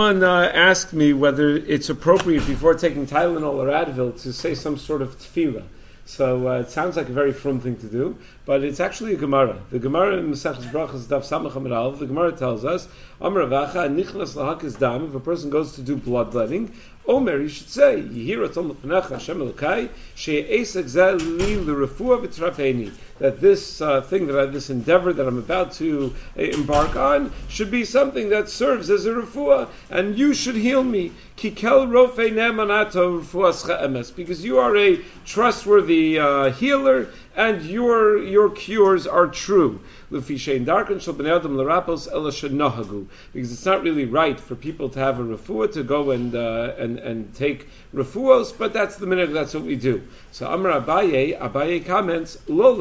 Someone uh, asked me whether it's appropriate before taking Tylenol or Advil to say some sort of tefillah. So uh, it sounds like a very frum thing to do, but it's actually a Gemara. The Gemara in Maseches Brachas Daf Samach the Gemara tells us, Amar Avacha Nichnas Lahakis Dam. If a person goes to do bloodletting, Omer, you should say, Yehira Tom L'Panecha Hashem Elokai She'esek Zeh Li L'Refua V'Trafeni that this uh, thing that I, this endeavor that I'm about to uh, embark on should be something that serves as a refuah, and you should heal me. Kikel rofe nemanato emes, because you are a trustworthy uh, healer, and your your cures are true. Because it's not really right for people to have a refuah to go and uh, and and take refuos, but that's the minute. That's what we do. So Amar Abaye, Abaye comments, Lo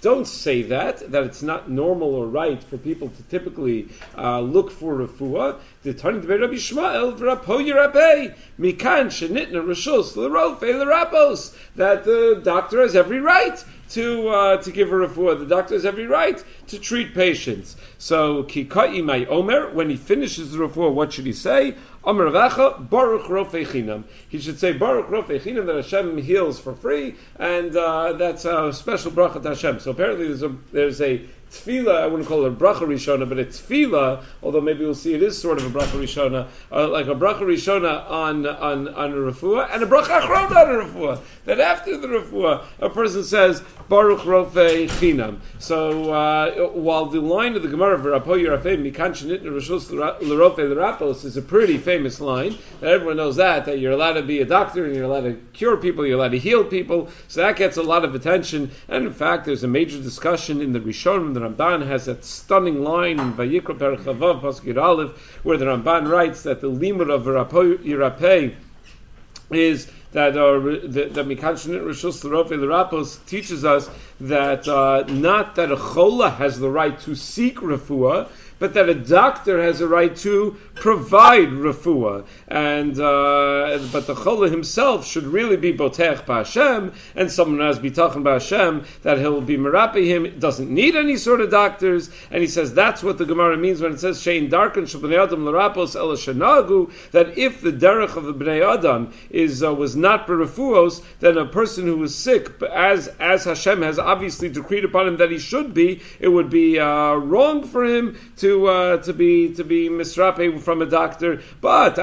don't say that, that it's not normal or right for people to typically uh, look for refuah. The Tani Dvei Rabbi Shmuel v'Rapo Yerapei Mikan Shenitna Rishus L'Rofe L'Rapos that the doctor has every right to uh, to give a refuah. The doctor has every right to treat patients. So Kikai Omer, when he finishes the refuah, what should he say? Omer Avacha, Baruch Rofei He should say Baruch Rofei Chinam that Hashem heals for free, and uh, that's a special bracha to Hashem. So apparently there's a there's a tefillah, I wouldn't call it a bracha rishona, but a tefillah, although maybe we'll see it is sort of a bracha rishona, uh, like a bracha rishona on, on, on a refuah, and a bracha achrona on a refuah. That after the refuah, a person says, Baruch Rofe Chinam. So, uh, while the line of the Gemara, V'rapo Yerafeh, Mikan Shenitna Rishus L'Rofe L'Rapos, is a pretty famous line, that everyone knows that, that you're allowed to be a doctor, and you're allowed to cure people, you're allowed to heal people, so that gets a lot of attention, and in fact, there's a major discussion in the Rishonim, the Ramban has that stunning line in Vayikra Perchavav Pasukir Aleph, where the Ramban writes that the limud of Yerapeh is that uh, the Mikan Rishus L'Rapos teaches us that uh, not that a chola has the right to seek refuah, but that a doctor has a right to provide refuah. And uh, but the chola himself should really be botech b'Hashem, and someone has bitachon b'Hashem that he'll be merapi him. Doesn't need any sort of doctors, and he says that's what the Gemara means when it says shein darken shabnei adam l'rapos el shenagu. That if the derech of the bnei adam is uh, was not berefuos, then a person who is sick, as as Hashem has obviously decreed upon him that he should be, it would be uh, wrong for him to to uh, to be to be misrape from a doctor. But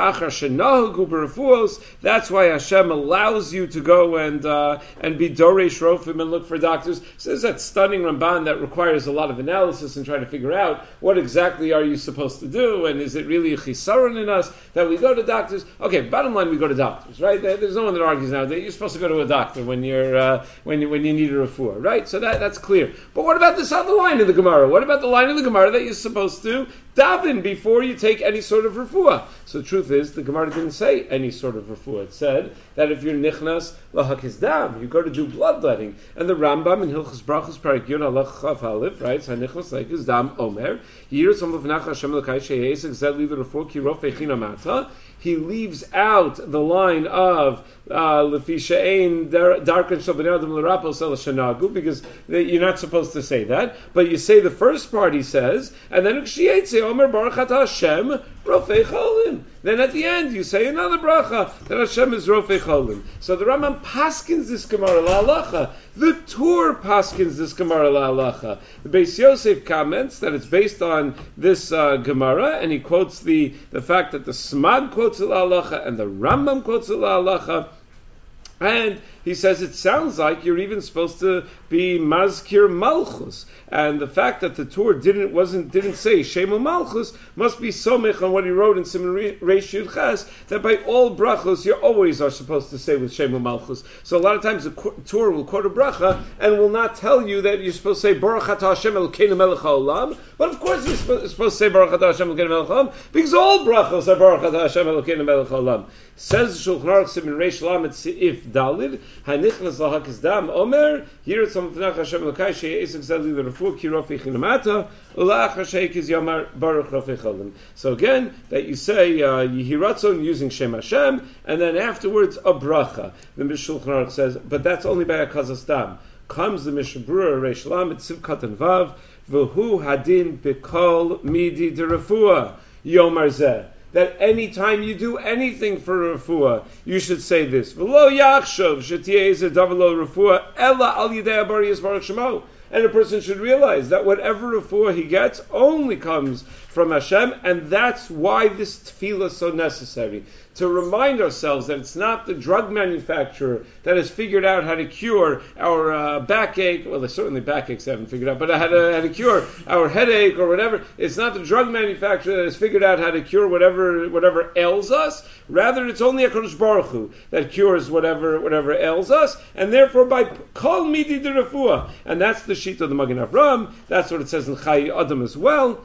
That's why Hashem allows you to go and uh, and be doresh rofim and look for doctors. So there's that stunning Ramban that requires a lot of analysis and trying to figure out what exactly are you supposed to do, and is it really a chisaron in us that we go to doctors? Okay, bottom line, we go to doctors, right? There's no one that argues now that you're supposed to go to a doctor when you're uh, when you, when you need a refuah, right? So that that's clear. But what about this other line in the Gemara? What about the line in the Gemara that you're supposed supposed to daven before you take any sort of refuah. So the truth is, the Gemara didn't say any sort of refuah. It said that if you're nichnas lahakis dam, you go to do bloodletting. And the Rambam in Hilchas Brachos Parak Yud Allah Chav Aleph writes, "Hanichnas lahakis dam omer of nachas Hashem l'kai sheyesek zed li the refuah ki rof mata." he leaves out the line of uh, because you're not supposed to say that, but you say the first part he says, and then omer baruch Hashem rofei cholim. Then at the end you say another bracha that Hashem is rofei cholim. So the Rambam paskins this gemara la'alacha. The Tur paskins this gemara la'alacha. The Beis Yosef comments that it's based on this uh, gemara, and he quotes the the fact that the Smag quotes it la'alacha and the Rambam quotes it la'alacha. And he says it sounds like you're even supposed to be mazkir malchus, and the fact that the Tur didn't wasn't didn't say shemu malchus must be somich on what he wrote in Simon Reish Yud Ches that by all brachos you always are supposed to say with shemu malchus. So a lot of times the Tur will quote a bracha and will not tell you that you're supposed to say baruch atah Hashem Elokeinu melech haolam, but of course you're supposed to say baruch atah Hashem Elokeinu melech haolam because all brachos are baruch atah Hashem Elokeinu melech haolam. Says Shulchan Aruch Simon Reish Lamed Seif Dalid dam omer v'nach Hashem she'esek zeli ki rofi chinamata yamar baruch rofi cholim. So again, that you say uh, using Shem Hashem, and then afterwards a bracha. The Mishulchan Aruch says, but that's only by a kazas dam. Comes the Mishabura Reish Lamed Sivkat and Vav v'hu hadin b'kol midi de refua yomar zeh. That any time you do anything for refuah, you should say this. Refuah ella. And a person should realize that whatever refuah he gets only comes from Hashem, and that's why this tefillah is so necessary to remind ourselves that it's not the drug manufacturer that has figured out how to cure our uh, backache. Well, certainly backaches haven't figured out, but how to, how to cure our headache or whatever. It's not the drug manufacturer that has figured out how to cure whatever whatever ails us. Rather, it's only Hakadosh Baruch Hu that cures whatever whatever ails us, and therefore by kol midi de and that's the sheet of the Magen Avram. That's what it says in Chai Adam as well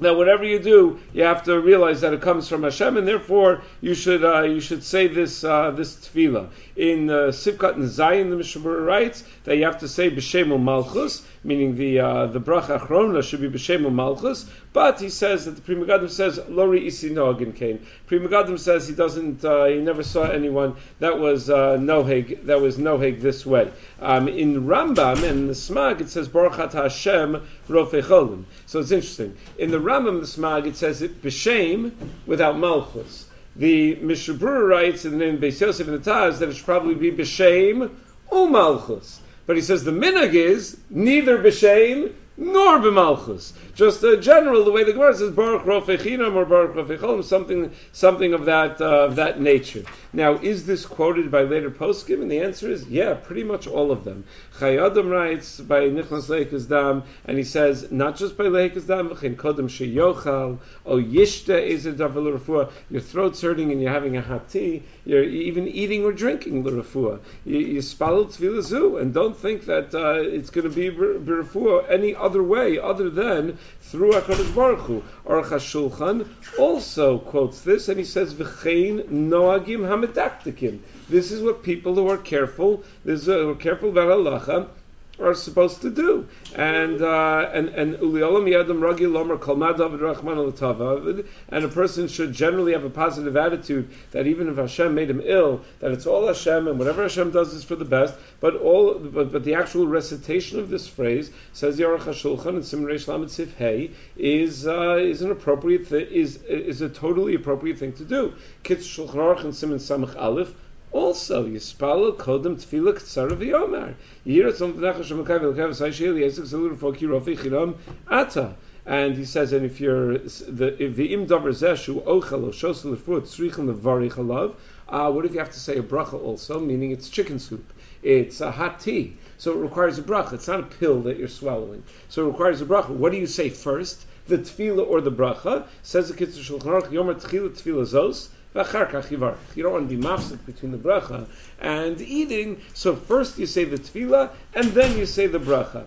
that whatever you do, you have to realize that it comes from Hashem, and therefore you should uh, you should say this uh, this tefillah in uh, Sivkat and Zayin. The Mishnah writes that you have to say b'shem Malchus, meaning the uh, the bracha achrona should be b'shem Malchus. But he says that the Pri Megadim says lori isi noagin came. Pri Megadim says he doesn't uh, he never saw anyone that was uh, noheg that was noheg this way. Um, in Rambam and the Smag it says Baruch Hashem Rofei So it's interesting. In the Rambam the Smag it says it b'shem without Malchus. The Mishabur writes in the name Beis Yosef in the Taz that it should probably be b'shem umalchus. But he says the minhag is neither b'shem nor b'malchus. Just a general, the way the Gemara says Baruch Rofechinam or Baruch Rofecholim, something something of that uh, of that nature. Now, is this quoted by later poskim? And the answer is yeah, pretty much all of them. Chayei Adam writes by Nichnas Leikas Dam, and he says not just by Leikas Dam, v'chein kodem sheyochal o yishta is a refuah. Your throat's hurting and you're having a hot tea. You're even eating or drinking the refuah. You, you spalul tfilazu, and don't think that uh, it's going to be refuah any other way other than through HaKadosh Baruch Hu. Aruch HaShulchan also quotes this, and he says, V'chein noagim hamedaktikim. This is what people who are careful, this is, who are careful about halacha, are supposed to do. And uh, and and yadam lomer kol rahman and a person should generally have a positive attitude that even if Hashem made him ill, that it's all Hashem and whatever Hashem does is for the best. But all but, but the actual recitation of this phrase says Aruch HaShulchan and Simon Reish Lamed Sif Hey is uh, is an appropriate th- is is a totally appropriate thing to do. Kitz Shulchan and Simon Samach Aleph also, Yispalo Kodem Tefillah Ktsara V'Yomer. Yira Tzom V'Necha Shemakai V'Lekev Sa'ishil Yesek Zalur Foki Rofi Chiram Ata. And he says, and if you're the if the im davar zeshu ochel or shosel lefruat tzrichen levari chalav, uh, what if you have to say a bracha also, meaning it's chicken soup, it's a hot tea, so it requires a bracha. It's not a pill that you're swallowing, so it requires a bracha. What do you say first, the tefillah or the bracha? Says the Kitzur Shulchan Aruch Yomer Tefillah Tefillah Zos. You don't want to be mafsik between the bracha and eating. So first you say the tefillah and then you say the bracha.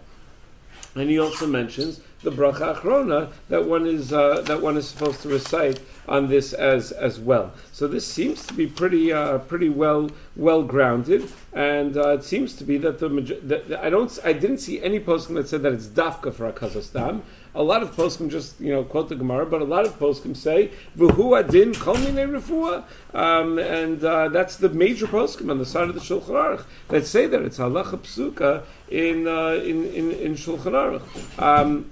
And he also mentions the bracha achrona that one is uh, that one is supposed to recite on this as as well. So this seems to be pretty uh, pretty well well grounded, and uh, it seems to be that the, the, I don't I didn't see any posting that said that it's dafka for a kazas dam. A lot of poskim just you know quote the Gemara, but a lot of poskim say v'hu adin kol minei um, and uh, that's the major poskim on the side of the Shulchan Aruch that say that it's halacha psuka in uh, in, in in Shulchan Aruch. Um,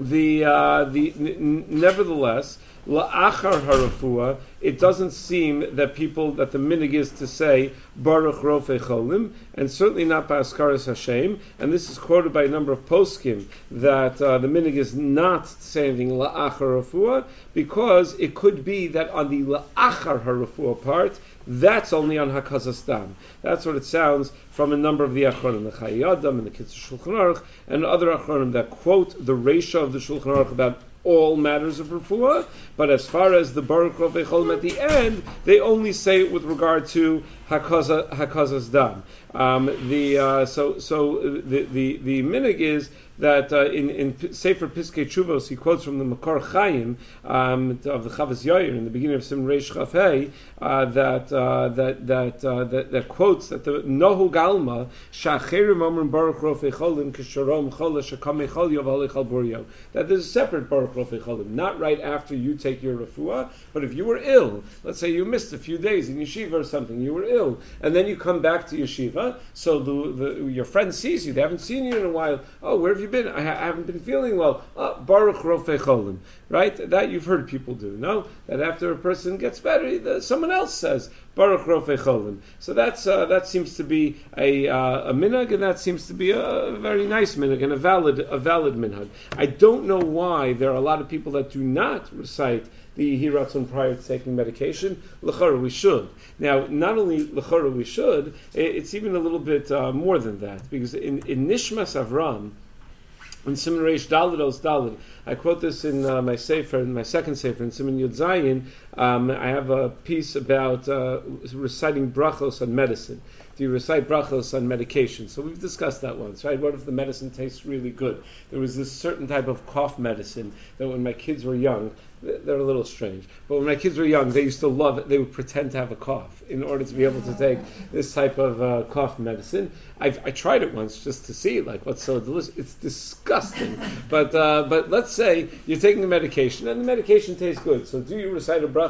the uh, the n- nevertheless la'achar harafua, it doesn't seem that people that the minig is to say baruch rofe cholim, and certainly not by askaris Hashem. And this is quoted by a number of poskim that uh, the minig is not saying la'achar harafua because it could be that on the la'achar harafua part that's only on Hakazas Dam. That's what it sounds from a number of the Achronim, the Chayei Adam and the Kitzur Shulchan Aruch, and other Achronim that quote the ratio of the Shulchan Aruch about all matters of refuah, but as far as the Baruch Rofei at the end, they only say it with regard to Hakazas Dam. Um, the uh, so so the the the minig is that uh, in in Sefer Piskei Chuvos he quotes from the Makor Chaim um, of the Chavas Yair in the beginning of Sim Reish Chafei uh, that, uh, that that uh, that that quotes that the Nohu Galma Shacherim Omrim Baruch Rofei Cholim Kisharom Chol Shakam Chol Chal Buryo that there's a separate Baruch Rofei Cholim not right after you take your refuah but if you were ill let's say you missed a few days in yeshiva or something you were ill and then you come back to yeshiva. So the, the, your friend sees you; they haven't seen you in a while. Oh, where have you been? I, ha- I haven't been feeling well. Oh, Baruch Rofei Cholim. Right? That you've heard people do. No, that after a person gets better, someone else says Baruch Rofei Cholim. So that's uh, that seems to be a uh, a minhag, and that seems to be a very nice minhag and a valid a valid minhag. I don't know why there are a lot of people that do not recite the Hiratzon prior to taking medication. L'chara, we should. Now, not only l'chara, we should, it's even a little bit uh, more than that, because in, in Nishmas Avram, in Simon Reish Dalidos Dalid, I quote this in uh, my sefer, in my second sefer, in Simon Yud Zayin. Um, I have a piece about uh, reciting brachos on medicine. Do you recite brachos on medication? So we've discussed that once, right? What if the medicine tastes really good? There was this certain type of cough medicine that when my kids were young, they're a little strange. But when my kids were young, they used to love it. They would pretend to have a cough in order to be able to take this type of uh, cough medicine. I've, I tried it once just to see like what's so delicious. It's disgusting. but uh, but let's say you're taking the medication and the medication tastes good. So do you recite a bracha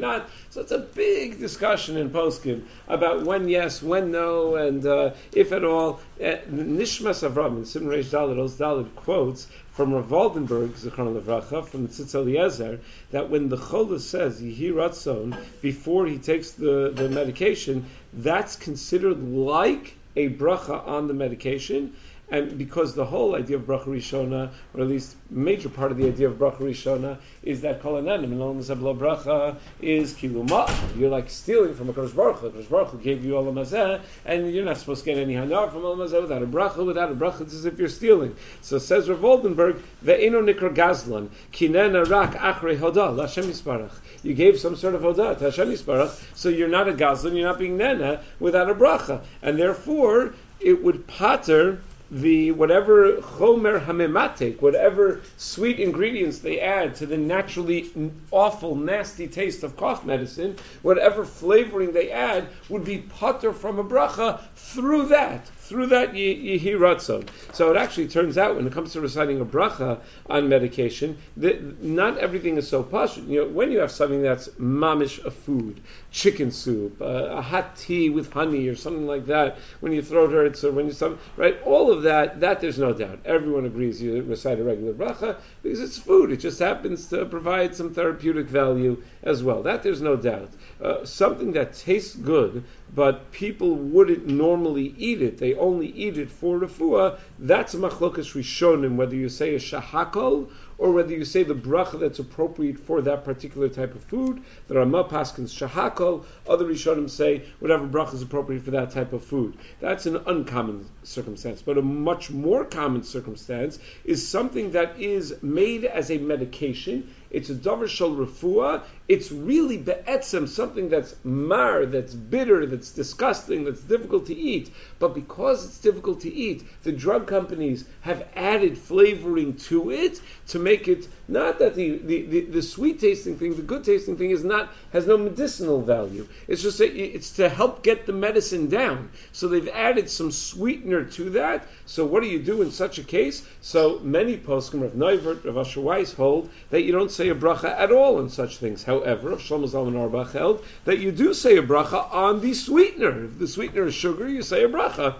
not? So it's a big discussion in poskim about when yes, when no, and uh, if at all. Uh, Nishmas Avram in Simon Reish Dalit quotes from Rav Waldenberg, Zichron Levracha, from the Tzitz Eliezer, that when the Chola says Yihi Ratzon before he takes the, the medication, that's considered like a bracha on the medication, and because the whole idea of bracha rishona, or at least major part of the idea of bracha rishona, is that kol ananim and bracha is kiluma. You're like stealing from a Kodesh Baruch Hu. Kodesh Baruch Hu gave you olam and you're not supposed to get any hanar from olam without a bracha. Without a bracha, it's as if you're stealing. So says Rav Waldenberg, ve'eno nikra gazlan kinena rak achrei hodah Hashem yisparach. You gave some sort of hoda to Hashem yisparach, so you're not a gazlan. You're not being nena without a bracha, and therefore it would pater the whatever chomer hamematik, whatever sweet ingredients they add to the naturally awful, nasty taste of cough medicine, whatever flavoring they add would be putter from a bracha through that through that yihi ratzon. So it actually turns out when it comes to reciting a bracha on medication, that not everything is so posh. You know, when you have something that's mamish a food, chicken soup, uh, a hot tea with honey, or something like that, when your throat hurts, or when you some right, all of that, that there's no doubt. Everyone agrees you recite a regular bracha because it's food. It just happens to provide some therapeutic value as well. That there's no doubt. Uh, something that tastes good, but people wouldn't normally eat it. They only eat it for refuah. That's machlokas rishonim, whether you say a shahakol or whether you say the bracha that's appropriate for that particular type of food. The Ramah Paskins shahakol. Other rishonim say whatever bracha is appropriate for that type of food. That's an uncommon circumstance. But a much more common circumstance is something that is made as a medication it's a davar shal refuah. It's really be'etzem, something that's mar, that's bitter, that's disgusting, that's difficult to eat. But because it's difficult to eat, the drug companies have added flavoring to it to make it not that the, the, the, the sweet tasting thing, the good tasting thing is not has no medicinal value. It's just a, it's to help get the medicine down. So they've added some sweetener to that. So what do you do in such a case? So many poskim of Neuwirth, of Asher Weiss hold that you don't say a bracha at all in such things. However, if Shlomo Zalman Auerbach held that you do say a bracha on the sweetener. If the sweetener is sugar, you say a bracha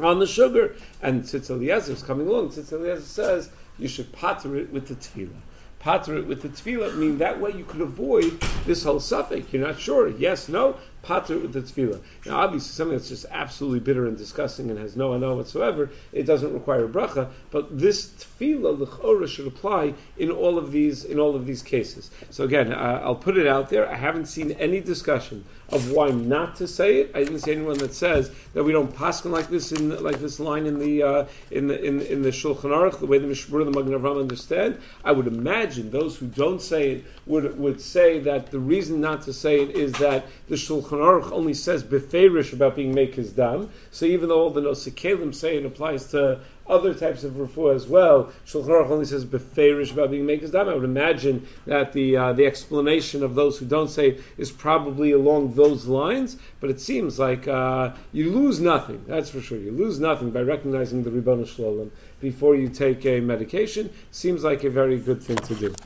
on the sugar. And Tzitz Eliezer is coming along. Tzitz Eliezer says you should pater it with the tefillah pater it with the tefillah, I mean that way you could avoid this whole suffix. You're not sure, yes, no, pater with the tefillah. Now, obviously, something that's just absolutely bitter and disgusting and has no ano whatsoever, it doesn't require a bracha. But this tefillah l'chora should apply in all of these in all of these cases. So again, uh, I'll put it out there. I haven't seen any discussion of why not to say it. I didn't see anyone that says that we don't paskin like this in like this line in the uh, in the in, in the Shulchan Aruch, the way the Mishmur and the Magen Avraham understand. I would imagine those who don't say it would would say that the reason not to say it is that the Shulchan Aruch only says beferish about being make his dam. So even though all the Nosikalim say it applies to other types of refuah as well, Shulchan Aruch only says beferish about being his dam. I would imagine that the uh, the explanation of those who don't say is probably along those lines. But it seems like uh, you lose nothing. That's for sure. You lose nothing by recognizing the Ribbon Shalom before you take a medication. Seems like a very good thing to do.